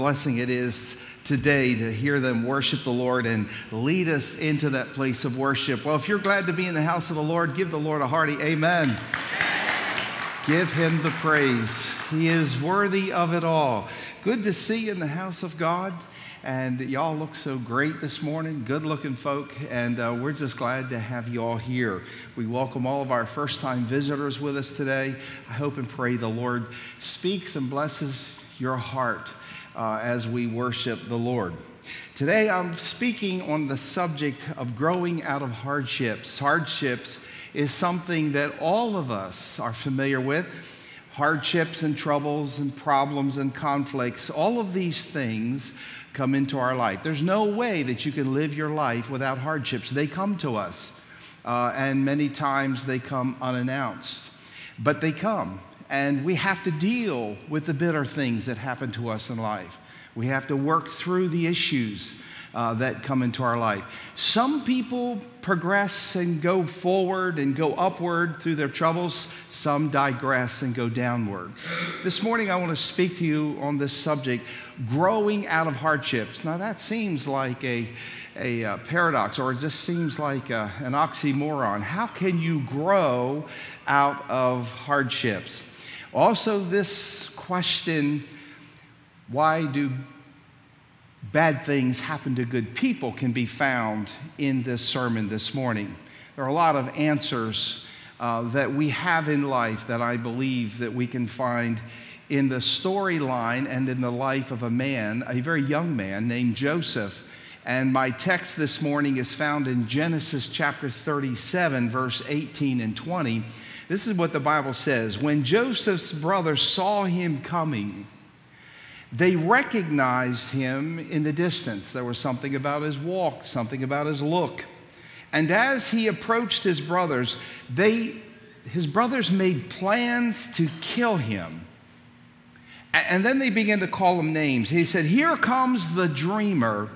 blessing it is today to hear them worship the Lord and lead us into that place of worship. Well, if you're glad to be in the house of the Lord, give the Lord a hearty amen. Give him the praise. He is worthy of it all. Good to see you in the house of God. And y'all look so great this morning, good looking folk, and uh, we're just glad to have you all here. We welcome all of our first time visitors with us today. I hope and pray the Lord speaks and blesses your heart uh, as we worship the Lord. Today, I'm speaking on the subject of growing out of hardships. Hardships is something that all of us are familiar with. Hardships and troubles and problems and conflicts, all of these things come into our life. There's no way that you can live your life without hardships. They come to us, uh, and many times they come unannounced, but they come and we have to deal with the bitter things that happen to us in life. We have to work through the issues uh, that come into our life. Some people progress and go forward and go upward through their troubles, some digress and go downward. This morning, I want to speak to you on this subject growing out of hardships. Now, that seems like a a uh, paradox or it just seems like uh, an oxymoron. How can you grow out of hardships? Also, this question why do bad things happen to good people can be found in this sermon this morning. There are a lot of answers uh, that we have in life that I believe that we can find in the storyline and in the life of a man, a very young man named Joseph. And my text this morning is found in Genesis chapter 37, verse 18 and 20. This is what the Bible says When Joseph's brothers saw him coming, they recognized him in the distance. There was something about his walk, something about his look. And as he approached his brothers, they, his brothers made plans to kill him. And then they began to call him names. He said, Here comes the dreamer,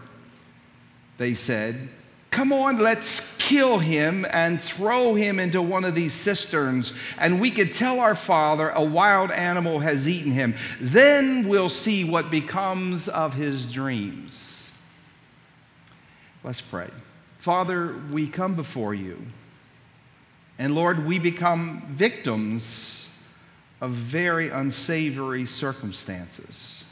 they said. Come on, let's kill him and throw him into one of these cisterns, and we could tell our father a wild animal has eaten him. Then we'll see what becomes of his dreams. Let's pray. Father, we come before you, and Lord, we become victims of very unsavory circumstances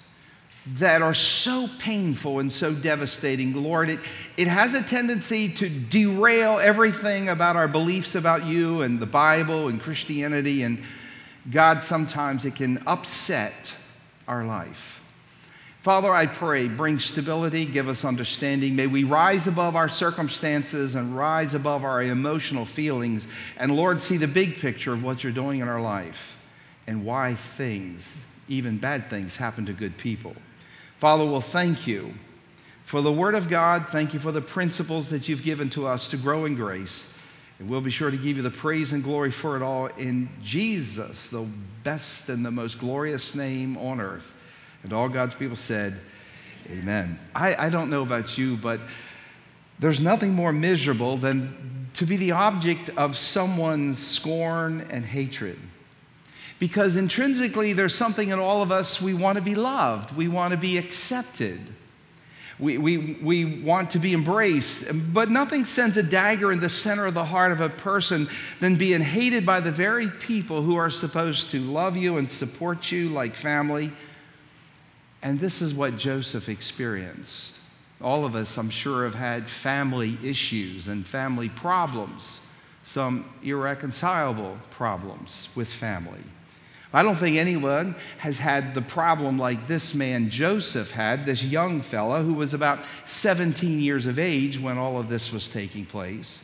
that are so painful and so devastating, Lord, it, it has a tendency to derail everything about our beliefs about you and the Bible and Christianity. And God, sometimes it can upset our life. Father, I pray, bring stability, give us understanding. May we rise above our circumstances and rise above our emotional feelings. And Lord, see the big picture of what you're doing in our life and why things, even bad things, happen to good people. Father, we'll thank you for the Word of God. Thank you for the principles that you've given to us to grow in grace. And we'll be sure to give you the praise and glory for it all in Jesus, the best and the most glorious name on earth. And all God's people said, Amen. I, I don't know about you, but there's nothing more miserable than to be the object of someone's scorn and hatred because intrinsically there's something in all of us we want to be loved, we want to be accepted. We, we, we want to be embraced, but nothing sends a dagger in the center of the heart of a person than being hated by the very people who are supposed to love you and support you like family. And this is what Joseph experienced. All of us, I'm sure, have had family issues and family problems, some irreconcilable problems with family. I don't think anyone has had the problem like this man Joseph had, this young fella who was about 17 years of age when all of this was taking place.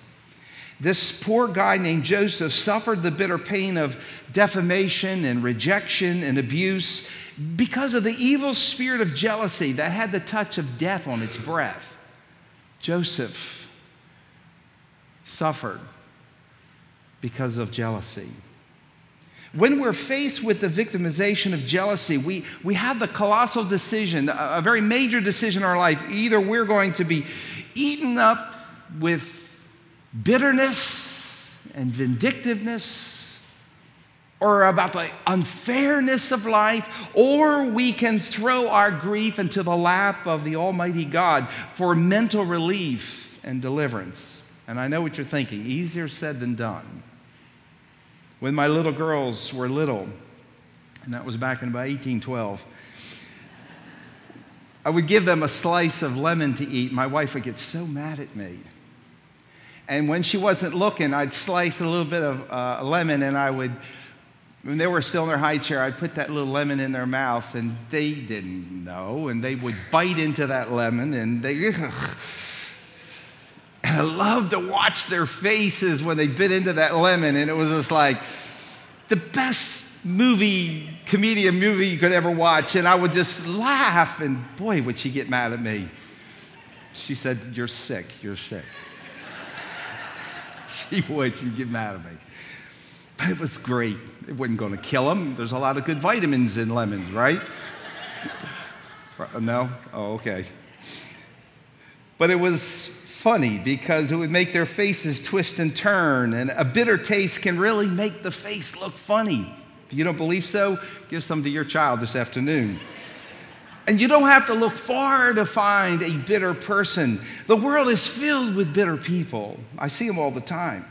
This poor guy named Joseph suffered the bitter pain of defamation and rejection and abuse because of the evil spirit of jealousy that had the touch of death on its breath. Joseph suffered because of jealousy. When we're faced with the victimization of jealousy, we, we have the colossal decision, a, a very major decision in our life. Either we're going to be eaten up with bitterness and vindictiveness, or about the unfairness of life, or we can throw our grief into the lap of the Almighty God for mental relief and deliverance. And I know what you're thinking easier said than done. When my little girls were little, and that was back in about 1812, I would give them a slice of lemon to eat. My wife would get so mad at me. And when she wasn't looking, I'd slice a little bit of uh, lemon and I would when they were still in their high chair, I'd put that little lemon in their mouth, and they didn't know, and they would bite into that lemon, and they. And I loved to watch their faces when they bit into that lemon, and it was just like the best movie, comedian movie you could ever watch. And I would just laugh, and boy, would she get mad at me. She said, You're sick, you're sick. she would, she'd get mad at me. But it was great. It wasn't going to kill him. There's a lot of good vitamins in lemons, right? no? Oh, okay. But it was funny because it would make their faces twist and turn, and a bitter taste can really make the face look funny. If you don't believe so, give some to your child this afternoon. And you don't have to look far to find a bitter person. The world is filled with bitter people. I see them all the time.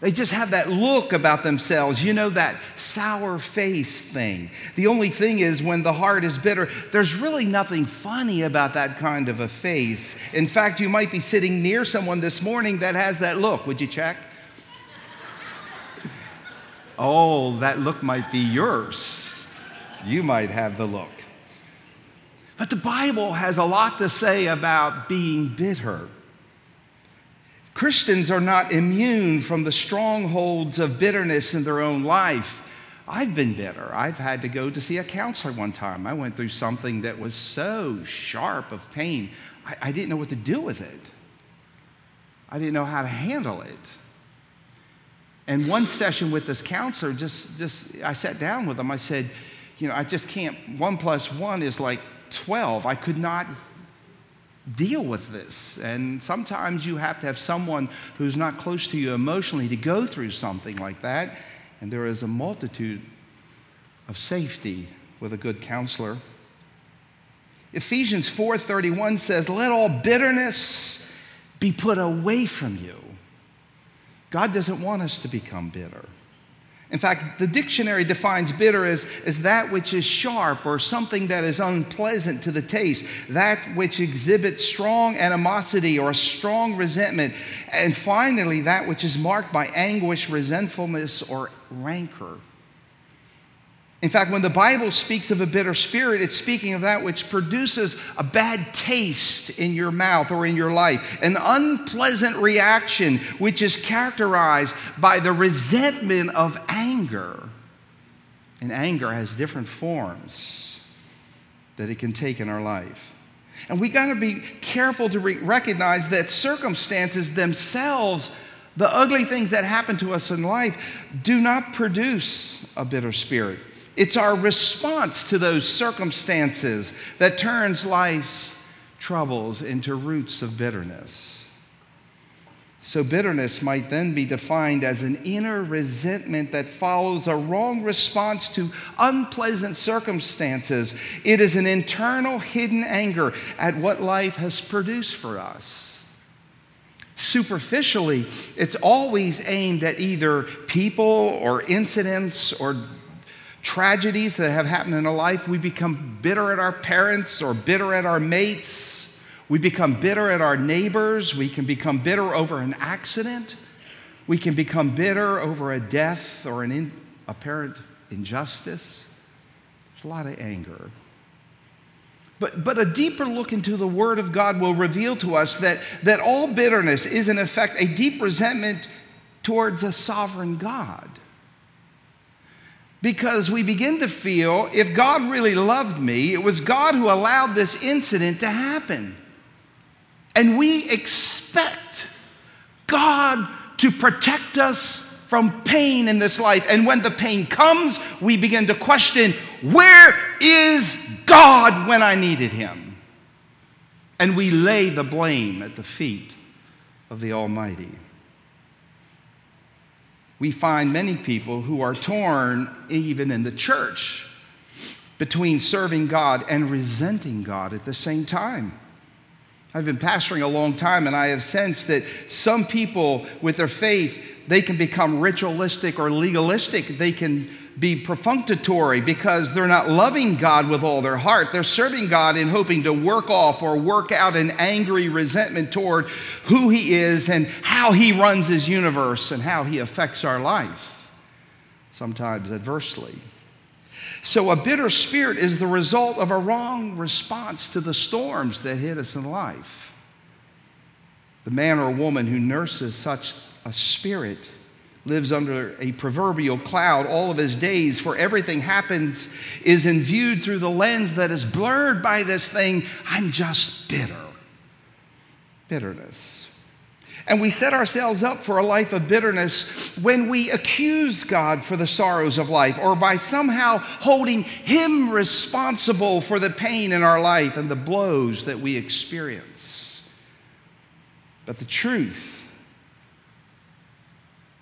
They just have that look about themselves, you know, that sour face thing. The only thing is, when the heart is bitter, there's really nothing funny about that kind of a face. In fact, you might be sitting near someone this morning that has that look. Would you check? oh, that look might be yours. You might have the look. But the Bible has a lot to say about being bitter. Christians are not immune from the strongholds of bitterness in their own life. I've been bitter. I've had to go to see a counselor one time. I went through something that was so sharp of pain, I, I didn't know what to do with it. I didn't know how to handle it. And one session with this counselor, just, just I sat down with him. I said, you know, I just can't, one plus one is like 12. I could not deal with this. And sometimes you have to have someone who's not close to you emotionally to go through something like that. And there is a multitude of safety with a good counselor. Ephesians 4:31 says, "Let all bitterness be put away from you." God doesn't want us to become bitter. In fact, the dictionary defines bitter as, as that which is sharp or something that is unpleasant to the taste, that which exhibits strong animosity or strong resentment, and finally, that which is marked by anguish, resentfulness, or rancor. In fact, when the Bible speaks of a bitter spirit, it's speaking of that which produces a bad taste in your mouth or in your life, an unpleasant reaction which is characterized by the resentment of anger. And anger has different forms that it can take in our life. And we got to be careful to re- recognize that circumstances themselves, the ugly things that happen to us in life, do not produce a bitter spirit. It's our response to those circumstances that turns life's troubles into roots of bitterness. So, bitterness might then be defined as an inner resentment that follows a wrong response to unpleasant circumstances. It is an internal hidden anger at what life has produced for us. Superficially, it's always aimed at either people or incidents or tragedies that have happened in our life, we become bitter at our parents or bitter at our mates. We become bitter at our neighbors. We can become bitter over an accident. We can become bitter over a death or an in, apparent injustice. There's a lot of anger. But, but a deeper look into the Word of God will reveal to us that, that all bitterness is, in effect, a deep resentment towards a sovereign God. Because we begin to feel if God really loved me, it was God who allowed this incident to happen. And we expect God to protect us from pain in this life. And when the pain comes, we begin to question where is God when I needed him? And we lay the blame at the feet of the Almighty. We find many people who are torn, even in the church, between serving God and resenting God at the same time. I've been pastoring a long time and I have sensed that some people with their faith, they can become ritualistic or legalistic. They can be perfunctory because they're not loving God with all their heart. They're serving God in hoping to work off or work out an angry resentment toward who He is and how He runs His universe and how He affects our life, sometimes adversely. So, a bitter spirit is the result of a wrong response to the storms that hit us in life. The man or woman who nurses such a spirit lives under a proverbial cloud all of his days, for everything happens is viewed through the lens that is blurred by this thing I'm just bitter. Bitterness. And we set ourselves up for a life of bitterness when we accuse God for the sorrows of life or by somehow holding Him responsible for the pain in our life and the blows that we experience. But the truth,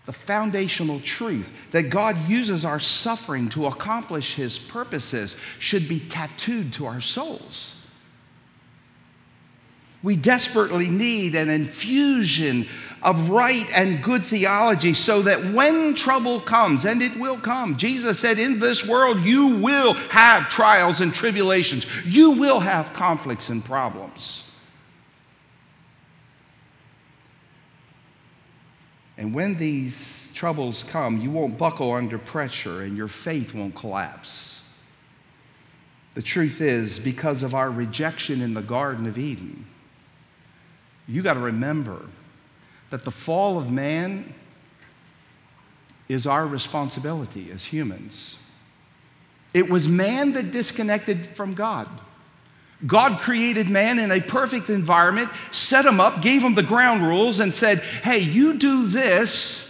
the foundational truth that God uses our suffering to accomplish His purposes should be tattooed to our souls. We desperately need an infusion of right and good theology so that when trouble comes, and it will come, Jesus said, In this world you will have trials and tribulations, you will have conflicts and problems. And when these troubles come, you won't buckle under pressure and your faith won't collapse. The truth is, because of our rejection in the Garden of Eden, you got to remember that the fall of man is our responsibility as humans. It was man that disconnected from God. God created man in a perfect environment, set him up, gave him the ground rules, and said, Hey, you do this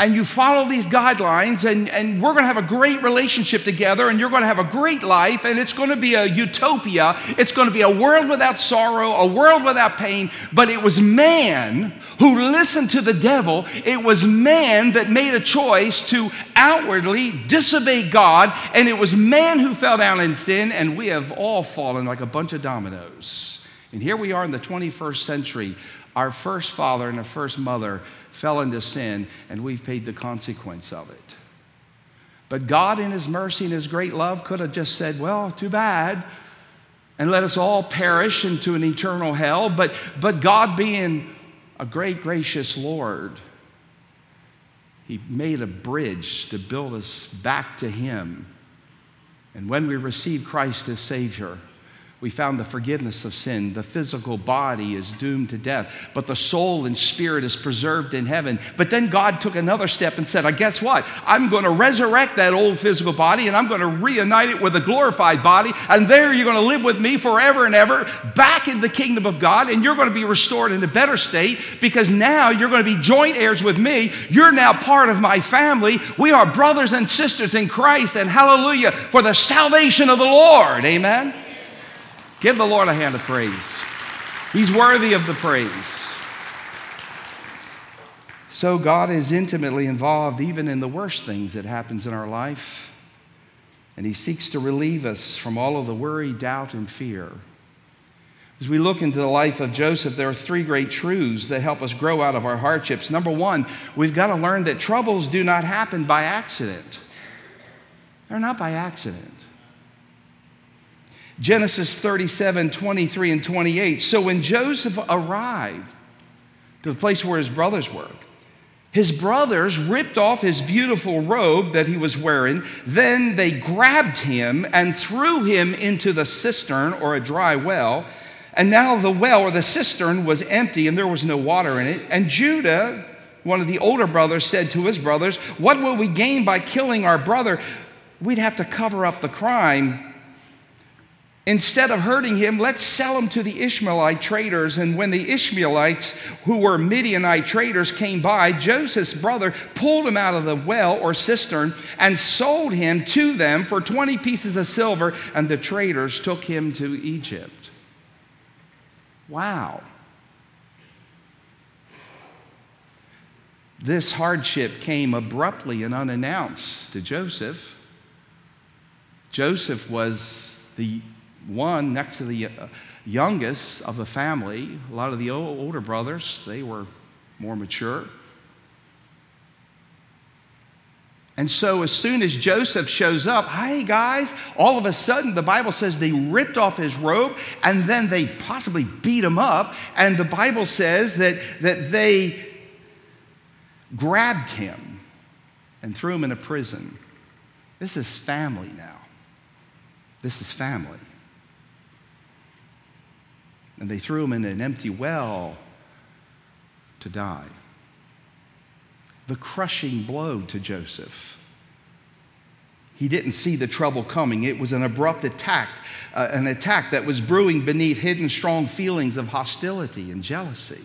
and you follow these guidelines, and, and we're going to have a great relationship together, and you're going to have a great life, and it's going to be a utopia. It's going to be a world without sorrow, a world without pain. But it was man who listened to the devil. It was man that made a choice to outwardly disobey God, and it was man who fell down in sin, and we have all fallen like a bunch of dominoes. And here we are in the 21st century. Our first father and our first mother fell into sin, and we've paid the consequence of it. But God, in His mercy and His great love, could have just said, Well, too bad, and let us all perish into an eternal hell. But, but God, being a great, gracious Lord, He made a bridge to build us back to Him. And when we receive Christ as Savior, we found the forgiveness of sin. The physical body is doomed to death, but the soul and spirit is preserved in heaven. But then God took another step and said, I guess what? I'm going to resurrect that old physical body and I'm going to reunite it with a glorified body. And there you're going to live with me forever and ever back in the kingdom of God. And you're going to be restored in a better state because now you're going to be joint heirs with me. You're now part of my family. We are brothers and sisters in Christ. And hallelujah for the salvation of the Lord. Amen. Give the Lord a hand of praise. He's worthy of the praise. So God is intimately involved even in the worst things that happens in our life. And he seeks to relieve us from all of the worry, doubt, and fear. As we look into the life of Joseph, there are three great truths that help us grow out of our hardships. Number one, we've got to learn that troubles do not happen by accident. They're not by accident. Genesis 37 23 and 28. So when Joseph arrived to the place where his brothers were, his brothers ripped off his beautiful robe that he was wearing. Then they grabbed him and threw him into the cistern or a dry well. And now the well or the cistern was empty and there was no water in it. And Judah, one of the older brothers, said to his brothers, What will we gain by killing our brother? We'd have to cover up the crime Instead of hurting him, let's sell him to the Ishmaelite traders. And when the Ishmaelites, who were Midianite traders, came by, Joseph's brother pulled him out of the well or cistern and sold him to them for 20 pieces of silver, and the traders took him to Egypt. Wow. This hardship came abruptly and unannounced to Joseph. Joseph was the one next to the uh, youngest of the family. A lot of the older brothers, they were more mature. And so, as soon as Joseph shows up, hey guys, all of a sudden the Bible says they ripped off his robe and then they possibly beat him up. And the Bible says that, that they grabbed him and threw him in a prison. This is family now. This is family. And they threw him in an empty well to die the crushing blow to Joseph. He didn't see the trouble coming. It was an abrupt attack, uh, an attack that was brewing beneath hidden strong feelings of hostility and jealousy.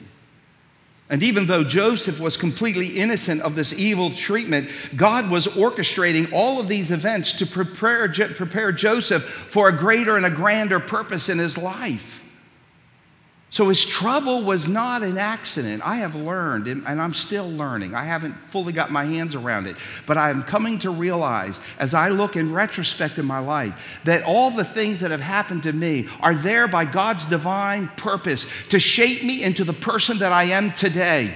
And even though Joseph was completely innocent of this evil treatment, God was orchestrating all of these events to prepare, prepare Joseph for a greater and a grander purpose in his life. So his trouble was not an accident. I have learned, and I'm still learning. I haven't fully got my hands around it. But I am coming to realize, as I look in retrospect in my life, that all the things that have happened to me are there by God's divine purpose to shape me into the person that I am today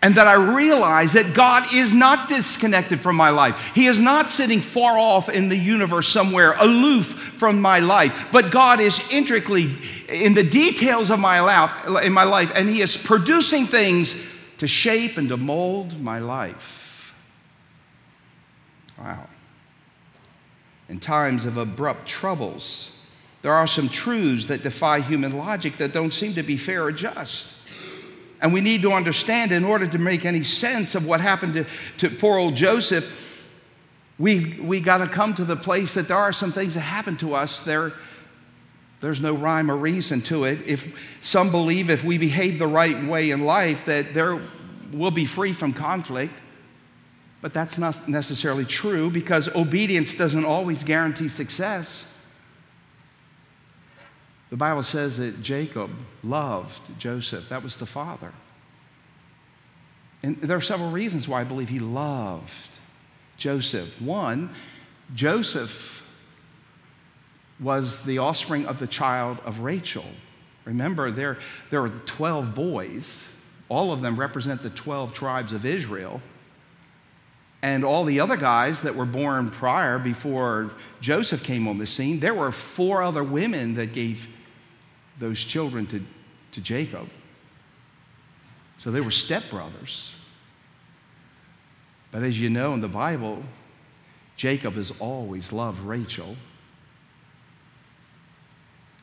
and that I realize that God is not disconnected from my life. He is not sitting far off in the universe somewhere, aloof from my life, but God is intricately in the details of my life, in my life, and He is producing things to shape and to mold my life. Wow. In times of abrupt troubles, there are some truths that defy human logic that don't seem to be fair or just. And we need to understand, in order to make any sense of what happened to, to poor old Joseph, we, we got to come to the place that there are some things that happen to us. There, there's no rhyme or reason to it. If some believe if we behave the right way in life, that there will be free from conflict. But that's not necessarily true because obedience doesn't always guarantee success. The Bible says that Jacob loved Joseph. That was the father. And there are several reasons why I believe he loved Joseph. One, Joseph was the offspring of the child of Rachel. Remember, there, there were 12 boys. All of them represent the 12 tribes of Israel. And all the other guys that were born prior, before Joseph came on the scene, there were four other women that gave those children to, to Jacob. So they were stepbrothers. But as you know in the Bible, Jacob has always loved Rachel.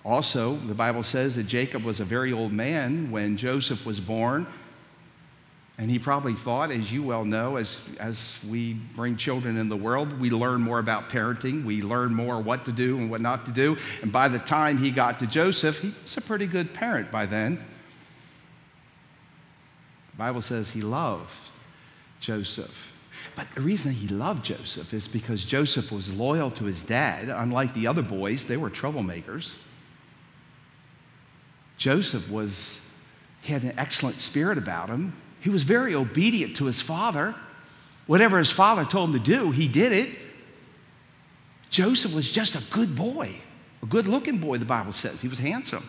Also, the Bible says that Jacob was a very old man when Joseph was born. And he probably thought, as you well know, as, as we bring children in the world, we learn more about parenting. We learn more what to do and what not to do. And by the time he got to Joseph, he was a pretty good parent by then. The Bible says he loved Joseph. But the reason he loved Joseph is because Joseph was loyal to his dad. Unlike the other boys, they were troublemakers. Joseph was, he had an excellent spirit about him. He was very obedient to his father. Whatever his father told him to do, he did it. Joseph was just a good boy, a good looking boy, the Bible says. He was handsome.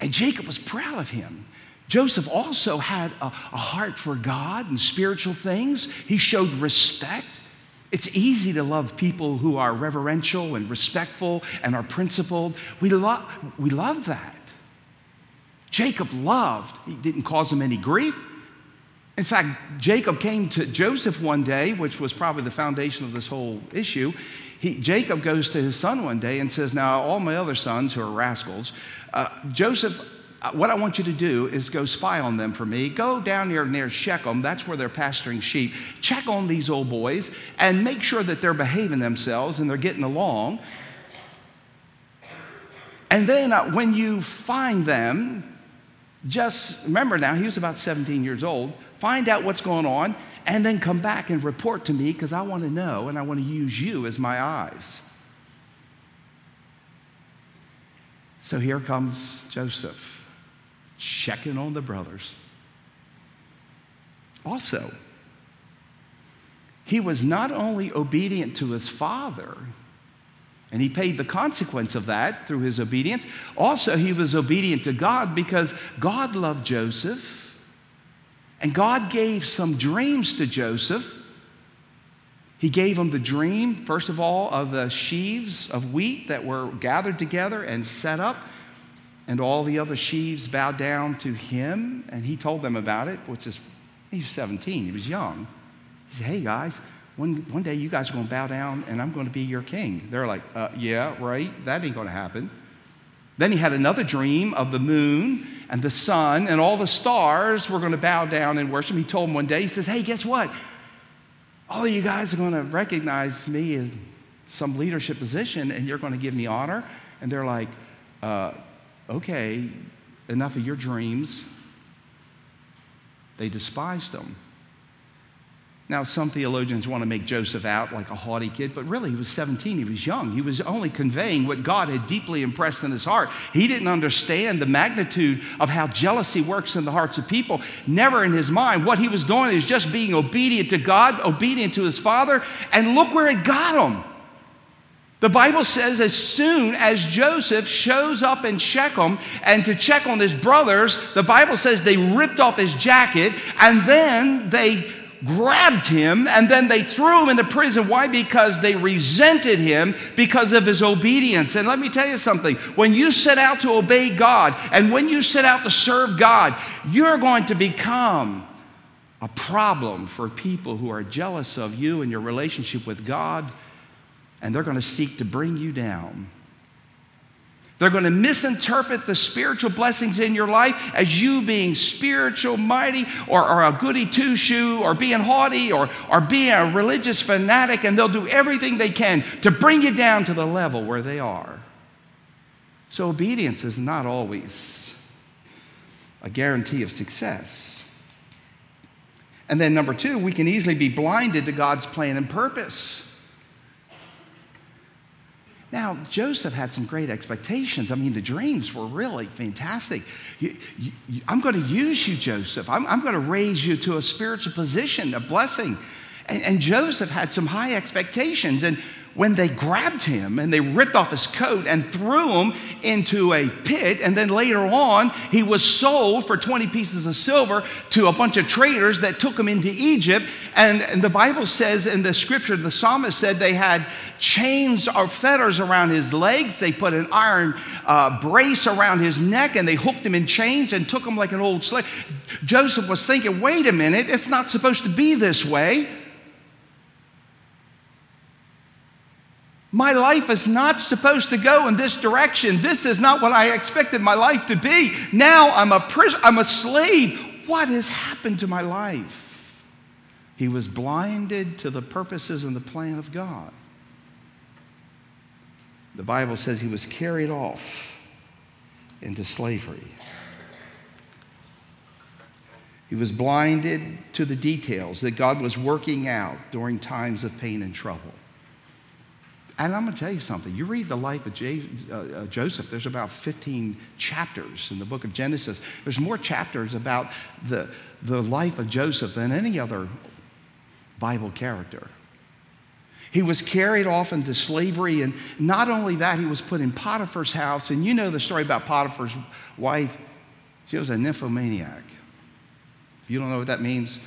And Jacob was proud of him. Joseph also had a, a, heart for God and spiritual things. He showed respect. It's easy to love people who are reverential and respectful and are principled. We, lo- we love that. Jacob loved. He didn't cause him any grief. In fact, Jacob came to Joseph one day, which was probably the foundation of this whole issue. He, Jacob goes to his son one day and says, Now, all my other sons who are rascals, uh, Joseph, uh, what I want you to do is go spy on them for me. Go down here near Shechem, that's where they're pasturing sheep. Check on these old boys and make sure that they're behaving themselves and they're getting along. And then uh, when you find them, just remember now, he was about 17 years old. Find out what's going on and then come back and report to me because I want to know and I want to use you as my eyes. So here comes Joseph checking on the brothers. also, he was not only obedient to his father, and he paid the consequence of that through his obedience. Also, he was obedient to God because God loved Joseph. And God gave some dreams to Joseph. He gave him the dream, first of all, of the sheaves of wheat that were gathered together and set up. And all the other sheaves bowed down to him. And he told them about it, which is, he was 17, he was young. He said, Hey guys, one, one day you guys are going to bow down and I'm going to be your king. They're like, uh, Yeah, right. That ain't going to happen. Then he had another dream of the moon and the sun and all the stars were going to bow down and worship. He told them one day, He says, Hey, guess what? All of you guys are going to recognize me in some leadership position and you're going to give me honor. And they're like, uh, Okay, enough of your dreams. They despised him. Now, some theologians want to make Joseph out like a haughty kid, but really he was 17. He was young. He was only conveying what God had deeply impressed in his heart. He didn't understand the magnitude of how jealousy works in the hearts of people. Never in his mind. What he was doing is just being obedient to God, obedient to his father, and look where it got him. The Bible says as soon as Joseph shows up in Shechem and to check on his brothers, the Bible says they ripped off his jacket and then they grabbed him and then they threw him into prison. Why? Because they resented him because of his obedience. And let me tell you something when you set out to obey God and when you set out to serve God, you're going to become a problem for people who are jealous of you and your relationship with God, and they're going to seek to bring you down. They're going to misinterpret the spiritual blessings in your life as you being spiritual, mighty, or, or a goody two shoe, or being haughty, or, or being a religious fanatic, and they'll do everything they can to bring you down to the level where they are. So, obedience is not always a guarantee of success. And then, number two, we can easily be blinded to God's plan and purpose. Now, Joseph had some great expectations. I mean, the dreams were really fantastic. You, you, I'm going to use you, Joseph. I'm, I'm, going to raise you to a spiritual position, a blessing. And, and Joseph had some high expectations. And when they grabbed him and they ripped off his coat and threw him into a pit. And then later on, he was sold for 20 pieces of silver to a bunch of traders that took him into Egypt. And, and the Bible says in the scripture, the psalmist said they had chains or fetters around his legs. They put an iron uh, brace around his neck and they hooked him in chains and took him like an old slave. Joseph was thinking, wait a minute, it's not supposed to be this way. My life is not supposed to go in this direction. This is not what I expected my life to be. Now I'm a prisoner, I'm a slave. What has happened to my life? He was blinded to the purposes and the plan of God. The Bible says he was carried off into slavery. He was blinded to the details that God was working out during times of pain and trouble. And I'm going to tell you something. You read the life of J- uh, uh, Joseph, there's about 15 chapters in the book of Genesis. There's more chapters about the, the life of Joseph than any other Bible character. He was carried off into slavery, and not only that, he was put in Potiphar's house. And you know the story about Potiphar's wife. She was a nymphomaniac. If you don't know what that means,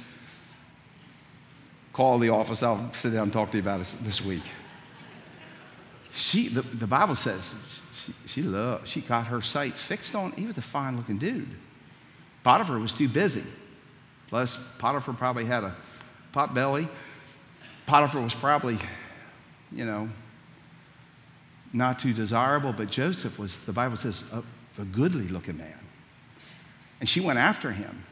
call the office. I'll sit down and talk to you about it this week she, the, the Bible says she, she loved, she got her sights fixed on, he was a fine looking dude. Potiphar was too busy. Plus, Potiphar probably had a pot belly. Potiphar was probably, you know, not too desirable, but Joseph was, the Bible says, a, a goodly looking man. And she went after him.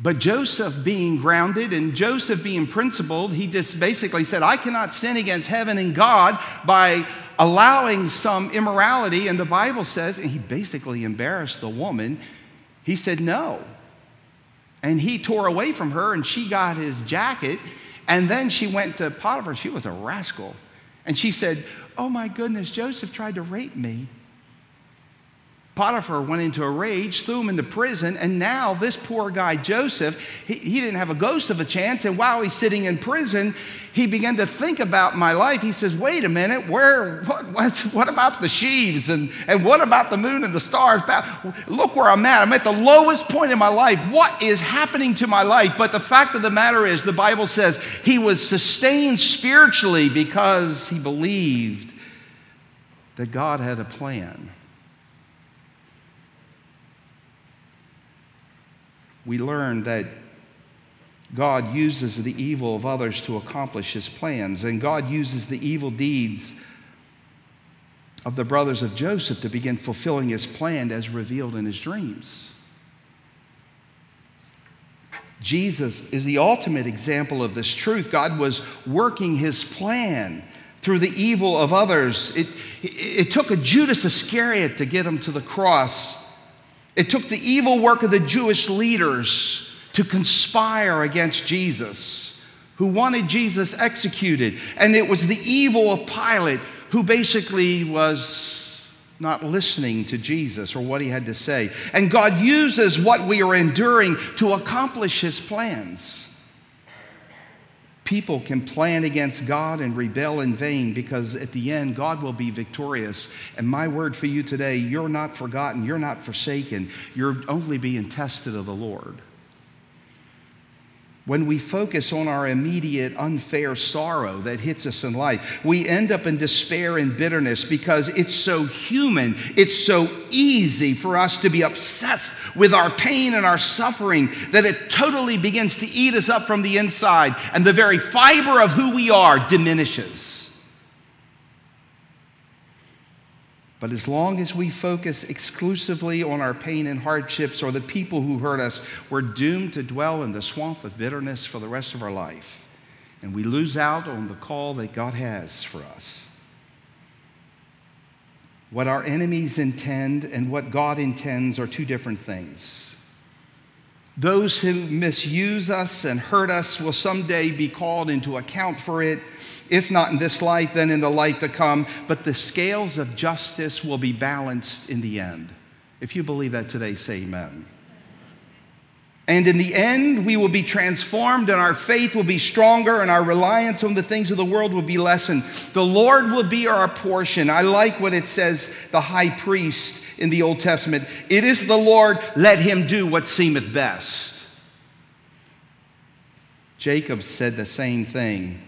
But Joseph being grounded and Joseph being principled, he just basically said, I cannot sin against heaven and God by allowing some immorality. And the Bible says, and he basically embarrassed the woman. He said, No. And he tore away from her and she got his jacket. And then she went to Potiphar. She was a rascal. And she said, Oh my goodness, Joseph tried to rape me. Potiphar went into a rage, threw him into prison, and now this poor guy, Joseph, he, he didn't have a ghost of a chance. And while he's sitting in prison, he began to think about my life. He says, Wait a minute, where, what, what, what about the sheaves? And, and what about the moon and the stars? Look where I'm at. I'm at the lowest point in my life. What is happening to my life? But the fact of the matter is, the Bible says he was sustained spiritually because he believed that God had a plan. We learn that God uses the evil of others to accomplish his plans, and God uses the evil deeds of the brothers of Joseph to begin fulfilling his plan as revealed in his dreams. Jesus is the ultimate example of this truth. God was working his plan through the evil of others. It, it, took a Judas Iscariot to get him to the cross. It took the evil work of the Jewish leaders to conspire against Jesus, who wanted Jesus executed. And it was the evil of Pilate, who basically was not listening to Jesus or what he had to say. And God uses what we are enduring to accomplish his plans. People can plan against God and rebel in vain because at the end, God will be victorious. And my word for you today you're not forgotten, you're not forsaken, you're only being tested of the Lord when we focus on our immediate unfair sorrow that hits us in life, we end up in despair and bitterness because it's so human. It's so easy for us to be obsessed with our pain and our suffering that it totally begins to eat us up from the inside, and the very fiber of who we are diminishes. But as long as we focus exclusively on our pain and hardships or the people who hurt us, we're doomed to dwell in the swamp of bitterness for the rest of our life. And we lose out on the call that God has for us. What our enemies intend and what God intends are two different things. Those who misuse us and hurt us will someday be called into account for it if not in this life, then in the life to come. But the scales of justice will be balanced in the end. If you believe that today, say amen. And in the end, we will be transformed, and our faith will be stronger, and our reliance on the things of the world will be lessened. The Lord will be our portion. I like what it says, the high priest in the Old Testament. It is the Lord, let him do what seemeth best. Jacob said the same thing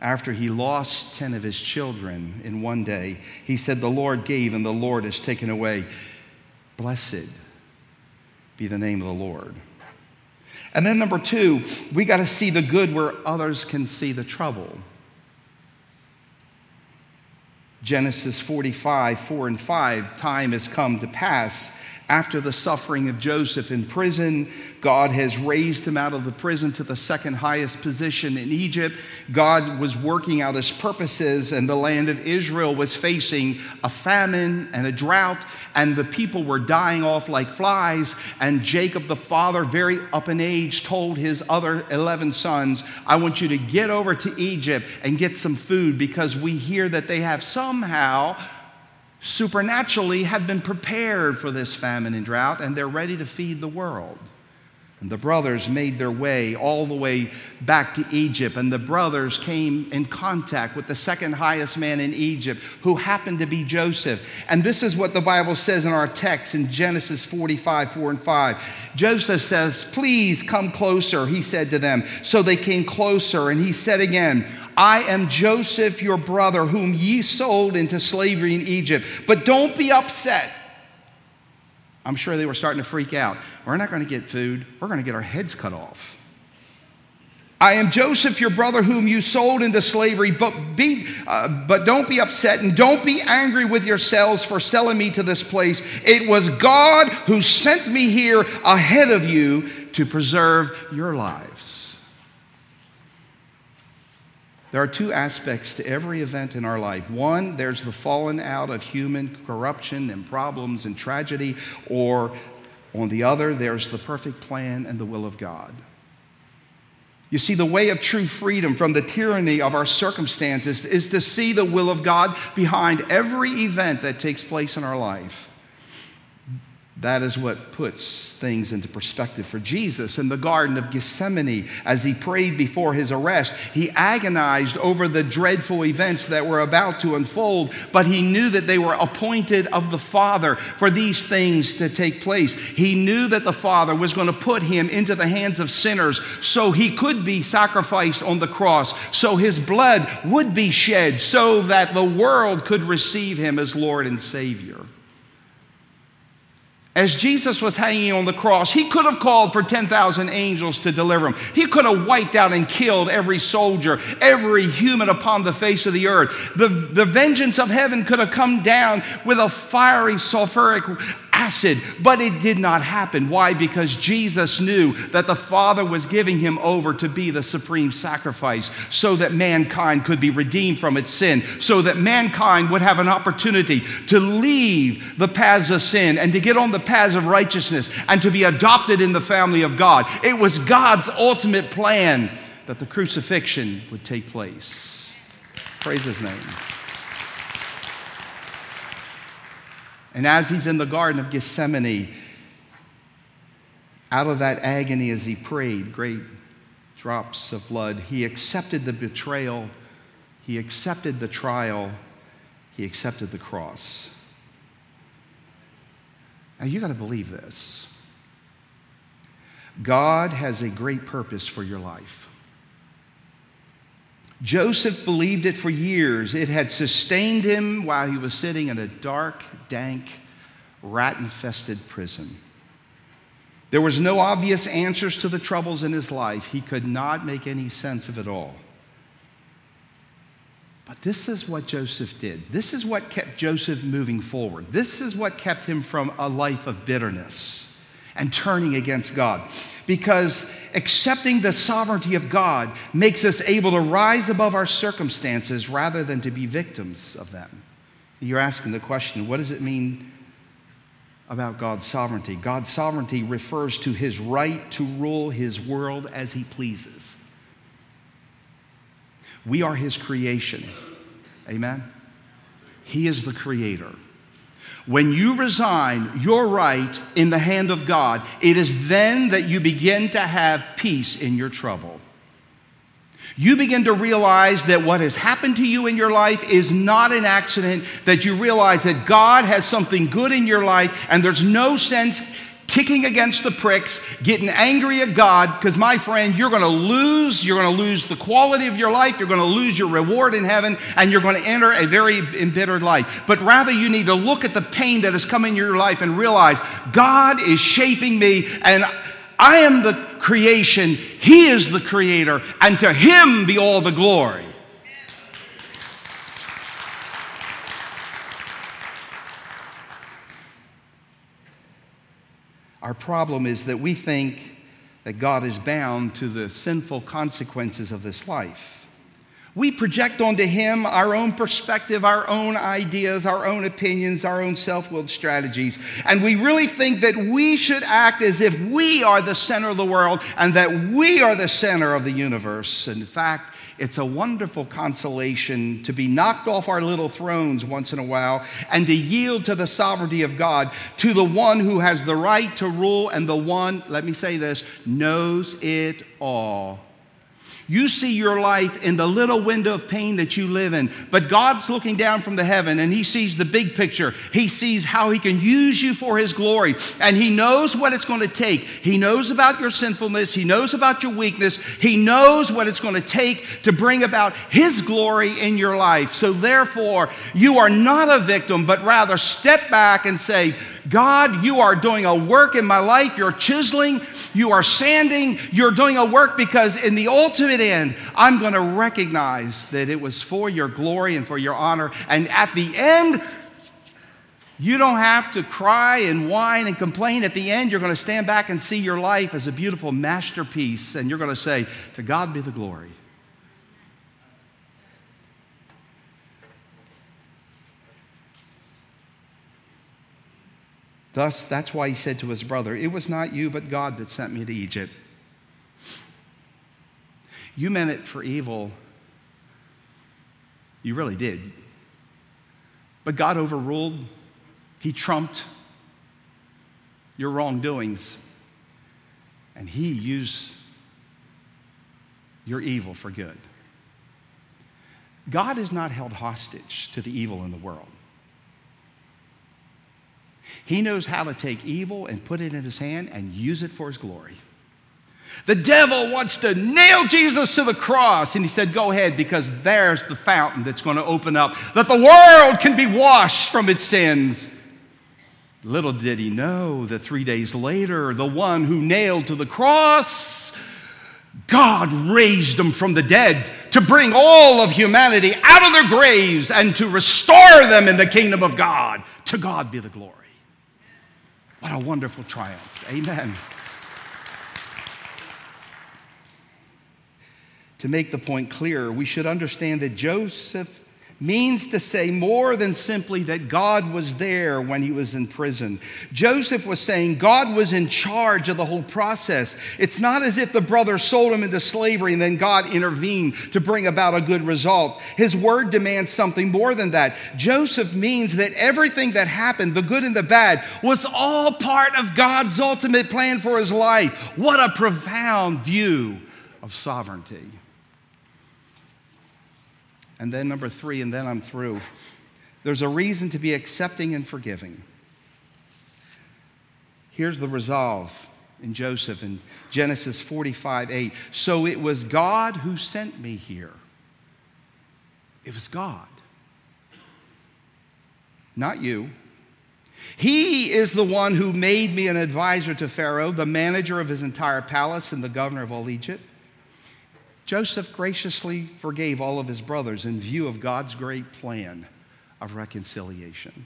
after he lost 10 of his children in one day, he said, The Lord gave and the Lord has taken away. Blessed be the name of the Lord. And then, number two, we got to see the good where others can see the trouble. Genesis 45, 4 and 5, time has come to pass after the suffering of Joseph in prison, God has raised him out of the prison to the second highest position in Egypt. God was working out his purposes, and the land of Israel was facing a famine and a drought, and the people were dying off like flies. And Jacob, the father, very up in age, told his other 11 sons, I want you to get over to Egypt and get some food because we hear that they have somehow supernaturally have been prepared for this famine and drought, and they're ready to feed the world. And the brothers made their way all the way back to Egypt, and the brothers came in contact with the second highest man in Egypt, who happened to be Joseph. And this is what the Bible says in our text in Genesis 45, 4 and 5. Joseph says, Please come closer, he said to them. So they came closer, and he said again, I am Joseph, your brother, whom ye sold into slavery in Egypt. But don't be upset. I'm sure they were starting to freak out. We're not going to get food, we're going to get our heads cut off. I am Joseph, your brother, whom you sold into slavery, but, be, uh, but don't be upset and don't be angry with yourselves for selling me to this place. It was God who sent me here ahead of you to preserve your lives. There are two aspects to every event in our life. One, there's the falling out of human corruption and problems and tragedy, or on the other, there's the perfect plan and the will of God. You see, the way of true freedom from the tyranny of our circumstances is to see the will of God behind every event that takes place in our life. That is what puts things into perspective for Jesus. In the Garden of Gethsemane, as he prayed before his arrest, he agonized over the dreadful events that were about to unfold, but he knew that they were appointed of the Father for these things to take place. He knew that the Father was going to put him into the hands of sinners so he could be sacrificed on the cross, so his blood would be shed, so that the world could receive him as Lord and Savior as Jesus was hanging on the cross, he could have called for 10,000 angels to deliver him. He could have wiped out and killed every soldier, every human upon the face of the earth. The, the vengeance of heaven could have come down with a fiery sulfuric acid, but it did not happen. Why? Because Jesus knew that the Father was giving him over to be the supreme sacrifice so that mankind could be redeemed from its sin, so that mankind would have an opportunity to leave the paths of sin and to get on the paths of righteousness and to be adopted in the family of God. It was God's ultimate plan that the crucifixion would take place. Praise his name. And as he's in the Garden of Gethsemane, out of that agony as he prayed, great drops of blood, he accepted the betrayal, he accepted the trial, he accepted the cross. Now you got to believe this. God has a great purpose for your life. Joseph believed it for years. It had sustained him while he was sitting in a dark, dank, rat infested prison. There was no obvious answers to the troubles in his life. He could not make any sense of it all. But this is what Joseph did. This is what kept Joseph moving forward. This is what kept him from a life of bitterness and turning against God because accepting the sovereignty of God makes us able to rise above our circumstances rather than to be victims of them. You're asking the question what does it mean about God's sovereignty? God's sovereignty refers to his right to rule his world as he pleases. We are his creation. Amen? He is the creator. When you resign your right in the hand of God, it is then that you begin to have peace in your trouble. You begin to realize that what has happened to you in your life is not an accident, that you realize that God has something good in your life, and there's no sense kicking against the pricks, getting angry at God, because my friend, you're going to lose. You're going to lose the quality of your life. You're going to lose your reward in heaven, and you're going to enter a very embittered life. But rather, you need to look at the pain that has come in your life and realize God is shaping me, and I am the creation. He is the creator, and to Him be all the glory. Our problem is that we think that God is bound to the sinful consequences of this life. We project onto Him our own perspective, our own ideas, our own opinions, our own self willed strategies. And we really think that we should act as if we are the center of the world and that we are the center of the universe. In fact, it's a wonderful consolation to be knocked off our little thrones once in a while and to yield to the sovereignty of God, to the one who has the right to rule and the one, let me say this, knows it all you see your life in the little window of pain that you live in, but God's looking down from the heaven and He sees the big picture. He sees how He can use you for His glory, and He knows what it's going to take. He knows about your sinfulness, He knows about your weakness, He knows what it's going to take to bring about His glory in your life. So, therefore, you are not a victim, but rather step back and say, God, you are doing a work in my life. You're chiseling, you are sanding, you're doing a work because in the ultimate end, I'm going to recognize that it was for your glory and for your honor. And at the end, you don't have to cry and whine and complain. At the end, you're going to stand back and see your life as a beautiful masterpiece, and you're going to say, To God be the glory. Thus, that's why he said to his brother, It was not you, but God that sent me to Egypt. You meant it for evil. You really did. But God overruled, He trumped. your wrongdoings, and He used your evil for good. God is not held hostage to the evil in the world. He knows how to take evil and put it in his hand and use it for his glory. The devil wants to nail Jesus to the cross, and he said, Go ahead, because there's the fountain that's going to open up, that the world can be washed from its sins. Little did he know that three days later, the one who nailed to the cross, God raised him from the dead to bring all of humanity out of their graves and to restore them in the kingdom of God. To God be the glory. What a wonderful triumph. Amen. To make the point clearer, we should understand that Joseph means to say more than simply that God was there when he was in prison. Joseph was saying God was in charge of the whole process. It's not as if the brothers sold him into slavery and then God intervened to bring about a good result. His word demands something more than that. Joseph means that everything that happened, the good and the bad, was all part of God's ultimate plan for his life. What a profound view of sovereignty. And then number three, and then I'm through. There's a reason to be accepting and forgiving. Here's the resolve in Joseph in Genesis 45 8. So it was God who sent me here. It was God, not you. He is the one who made me an advisor to Pharaoh, the manager of his entire palace, and the governor of all Egypt. Joseph graciously forgave all of his brothers in view of God's great plan of reconciliation.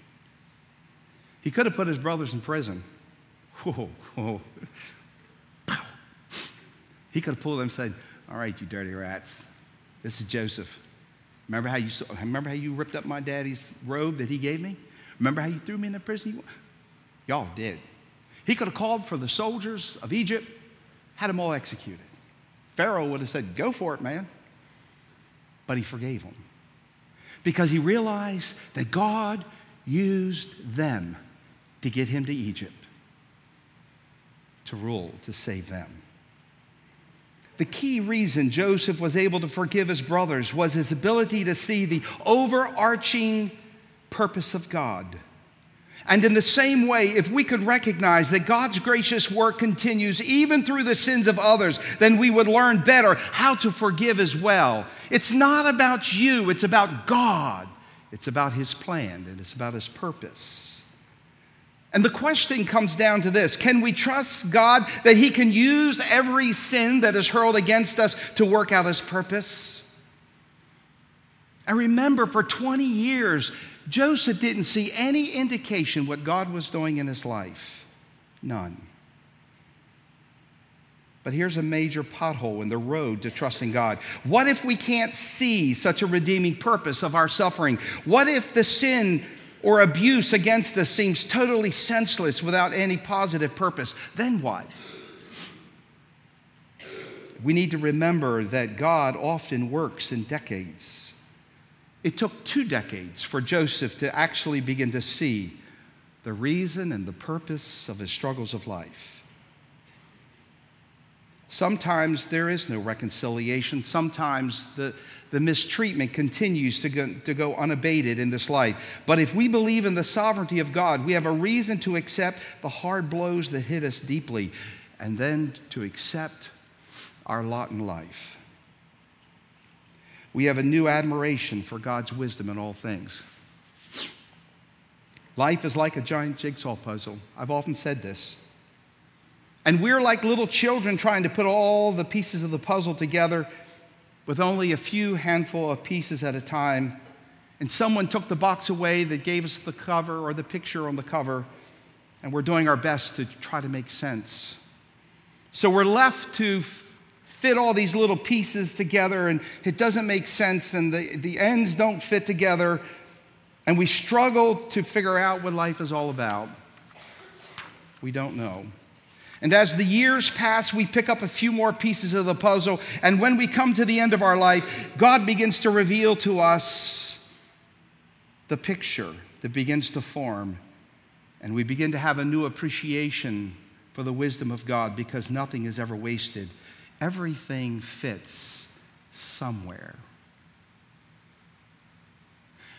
He could have put his brothers in prison. Whoa, whoa. He could have pulled them and said, All right, you dirty rats, this is Joseph. Remember how you, remember how you ripped up my daddy's robe that he gave me? Remember how you threw me in the prison? Y'all did. He could have called for the soldiers of Egypt, had them all executed. Pharaoh would have said, Go for it, man. But he forgave them because he realized that God used them to get him to Egypt, to rule, to save them. The key reason Joseph was able to forgive his brothers was his ability to see the overarching purpose of God. And in the same way, if we could recognize that God's gracious work continues even through the sins of others, then we would learn better how to forgive as well. It's not about you, it's about God. It's about His plan and it's about His purpose. And the question comes down to this Can we trust God that He can use every sin that is hurled against us to work out His purpose? I remember for 20 years, Joseph didn't see any indication what God was doing in his life. None. But here's a major pothole in the road to trusting God. What if we can't see such a redeeming purpose of our suffering? What if the sin or abuse against us seems totally senseless without any positive purpose? Then what? We need to remember that God often works in decades. It took two decades for Joseph to actually begin to see the reason and the purpose of his struggles of life. Sometimes there is no reconciliation. Sometimes the, the mistreatment continues to go, to go unabated in this life. But if we believe in the sovereignty of God, we have a reason to accept the hard blows that hit us deeply and then to accept our lot in life we have a new admiration for God's wisdom in all things. Life is like a giant jigsaw puzzle. I've often said this. And we're like little children trying to put all the pieces of the puzzle together with only a few handful of pieces at a time. And someone took the box away that gave us the cover or the picture on the cover, and we're doing our best to try to make sense. So we're left to fit all these little pieces together and it doesn't make sense and the, the ends don't fit together and we struggle to figure out what life is all about. We don't know. And as the years pass, we pick up a few more pieces of the puzzle. And when we come to the end of our life, God begins to reveal to us the picture that begins to form. And we begin to have a new appreciation for the wisdom of God because nothing is ever wasted. Everything fits somewhere.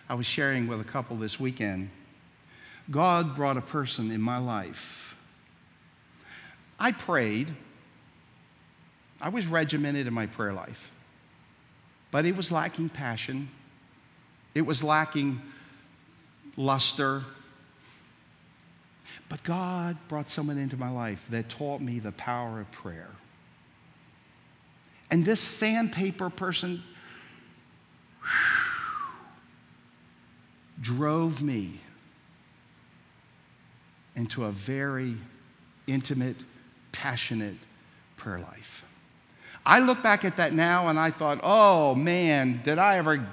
I was sharing with a couple this weekend. God brought a person in my life. I prayed. I was regimented in my prayer life, but it was lacking passion. It was lacking luster. But God brought someone into my life that taught me the power of prayer. And this sandpaper person drove me into a very intimate, passionate prayer life. I look back at that now and I thought, oh man, did I ever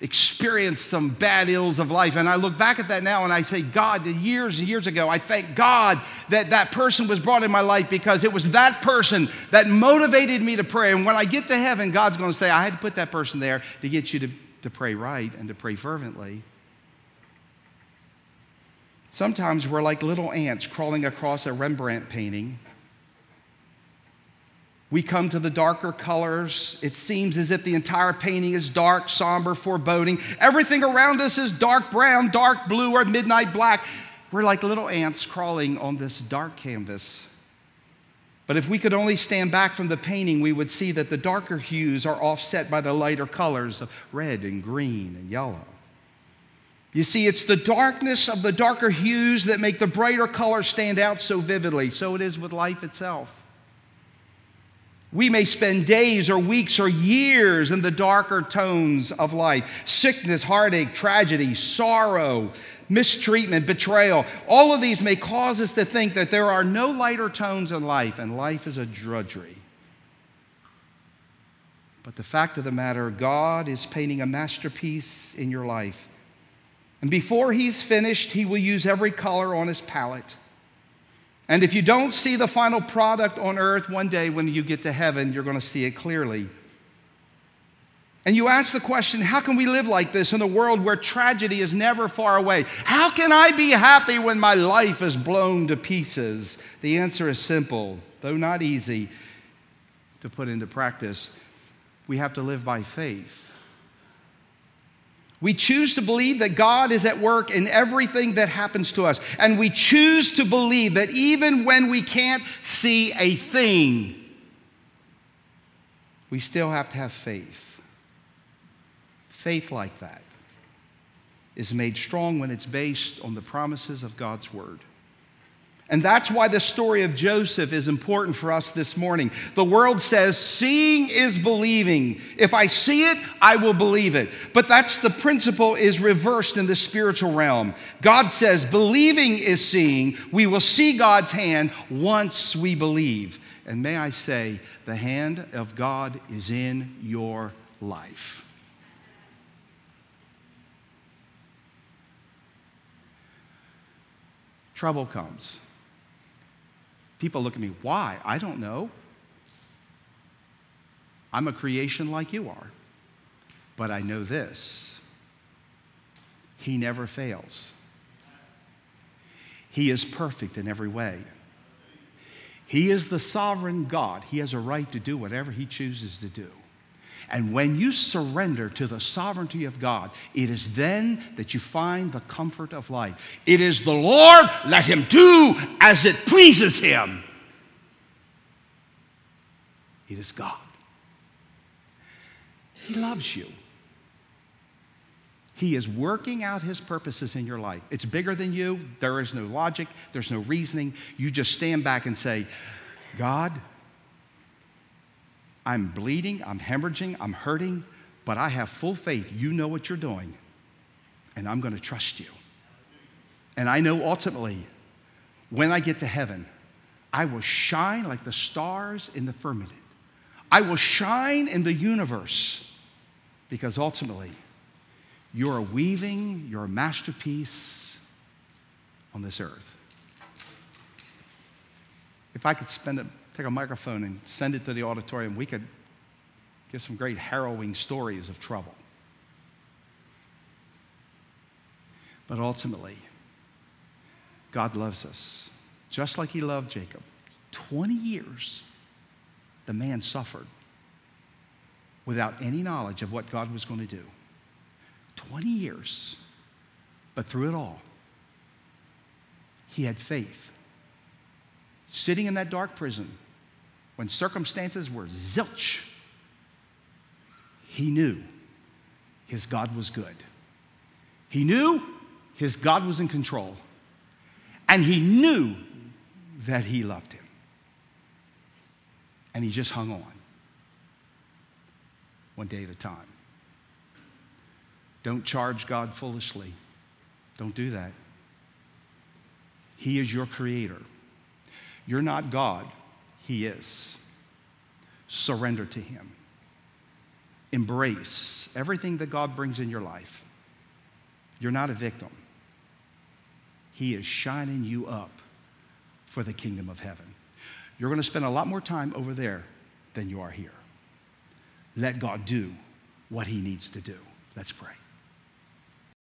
experience some bad ills of life. And I look back at that now and I say, God, years and years ago, I thank God that that person was brought in my life because it was that person that motivated me to pray. And when I get to heaven, God's going to say, I had to put that person there to get you to to pray right and to pray fervently. Sometimes we're like little ants crawling across a Rembrandt painting. We come to the darker colors. It seems as if the entire painting is dark, somber, foreboding. Everything around us is dark brown, dark blue, or midnight black. We're like little ants crawling on this dark canvas. But if we could only stand back from the painting, we would see that the darker hues are offset by the lighter colors of red and green and yellow. You see, it's the darkness of the darker hues that make the brighter colors stand out so vividly. So it is with life itself. We may spend days or weeks or years in the darker tones of life sickness, heartache, tragedy, sorrow, mistreatment, betrayal. All of these may cause us to think that there are no lighter tones in life and life is a drudgery. But the fact of the matter, God is painting a masterpiece in your life. And before He's finished, He will use every color on His palette. And if you don't see the final product on earth, one day when you get to heaven, you're going to see it clearly. And you ask the question how can we live like this in a world where tragedy is never far away? How can I be happy when my life is blown to pieces? The answer is simple, though not easy to put into practice. We have to live by faith. We choose to believe that God is at work in everything that happens to us. And we choose to believe that even when we can't see a thing, we still have to have faith. Faith like that is made strong when it's based on the promises of God's word. And that's why the story of Joseph is important for us this morning. The world says, seeing is believing. If I see it, I will believe it. But that's the principle is reversed in the spiritual realm. God says, believing is seeing. We will see God's hand once we believe. And may I say, the hand of God is in your life. trouble comes. People look at me, why? I don't know. I'm a creation like you are. But I know this He never fails. He is perfect in every way. He is the sovereign God. He has a right to do whatever He chooses to do. And when you surrender to the sovereignty of God, it is then that you find the comfort of life. It is the Lord, let him do as it pleases him. It is God. He loves you. He is working out his purposes in your life. It's bigger than you. There is no logic, there's no reasoning. You just stand back and say, God, I'm bleeding, I'm hemorrhaging, I'm hurting, but I have full faith. You know what you're doing, and I'm going to trust you. And I know ultimately, when I get to heaven, I will shine like the stars in the firmament. I will shine in the universe because ultimately, you're weaving, you're masterpiece on this earth. If I could spend a take a microphone and send it to the auditorium, we could give some great harrowing stories of trouble. But ultimately, God loves us just like He loved Jacob. 20 years, the man suffered without any knowledge of what God was going to do. 20 years. But through it all, he had faith. Sitting in that dark prison, when circumstances were zilch, he knew his God was good. He knew his God was in control. And he knew that he loved him. And he just hung on one day at a time. Don't charge God foolishly. Don't do that. He is your creator. You're not God, He is. Surrender to Him. Embrace everything that God brings in your life. You're not a victim. He is shining you up for the kingdom of heaven. You're going to spend a lot more time over there than you are here. Let God do what He needs to do. Let's pray.